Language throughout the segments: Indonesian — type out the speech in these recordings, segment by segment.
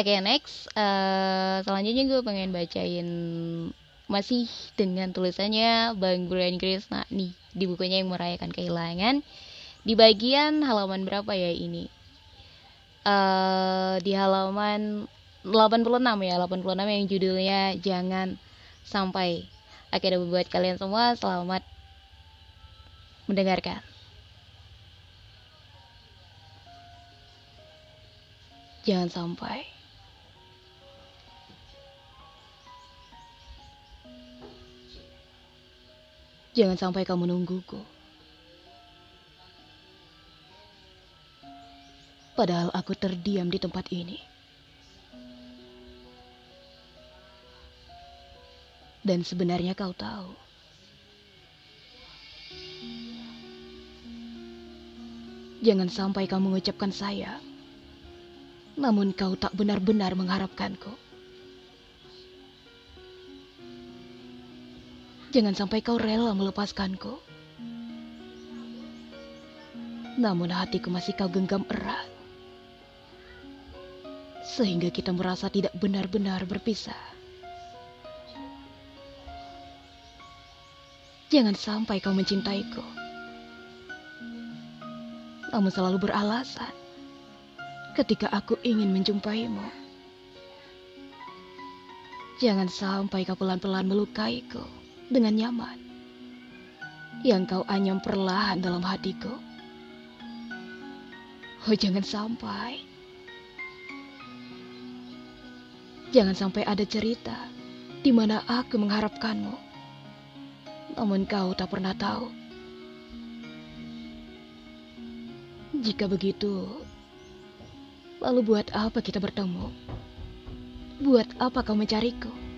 Oke okay, next uh, Selanjutnya gue pengen bacain Masih dengan tulisannya Bang Brian Krishna nih Di bukunya yang merayakan kehilangan. Di bagian halaman berapa ya ini? Uh, Di halaman 86 ya 86 yang judulnya Jangan Sampai. Okay, buat kalian semua selamat mendengarkan. Jangan sampai Jangan sampai kamu nungguku. Padahal aku terdiam di tempat ini. Dan sebenarnya kau tahu. Jangan sampai kamu mengucapkan sayang. Namun kau tak benar-benar mengharapkanku. Jangan sampai kau rela melepaskanku. Namun hatiku masih kau genggam erat. Sehingga kita merasa tidak benar-benar berpisah. Jangan sampai kau mencintaiku. Namun selalu beralasan ketika aku ingin menjumpaimu. Jangan sampai kau pelan-pelan melukaiku dengan nyaman yang kau anyam perlahan dalam hatiku. Oh, jangan sampai. Jangan sampai ada cerita di mana aku mengharapkanmu. Namun kau tak pernah tahu. Jika begitu, lalu buat apa kita bertemu? Buat apa kau mencariku?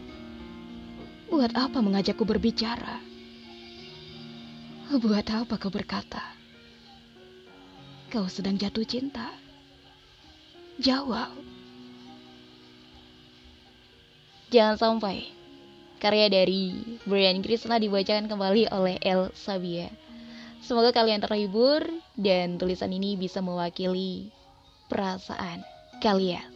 Buat apa mengajakku berbicara? Buat apa kau berkata? Kau sedang jatuh cinta? Jawab. Jangan sampai karya dari Brian Krishna dibacakan kembali oleh El Sabia. Semoga kalian terhibur dan tulisan ini bisa mewakili perasaan kalian.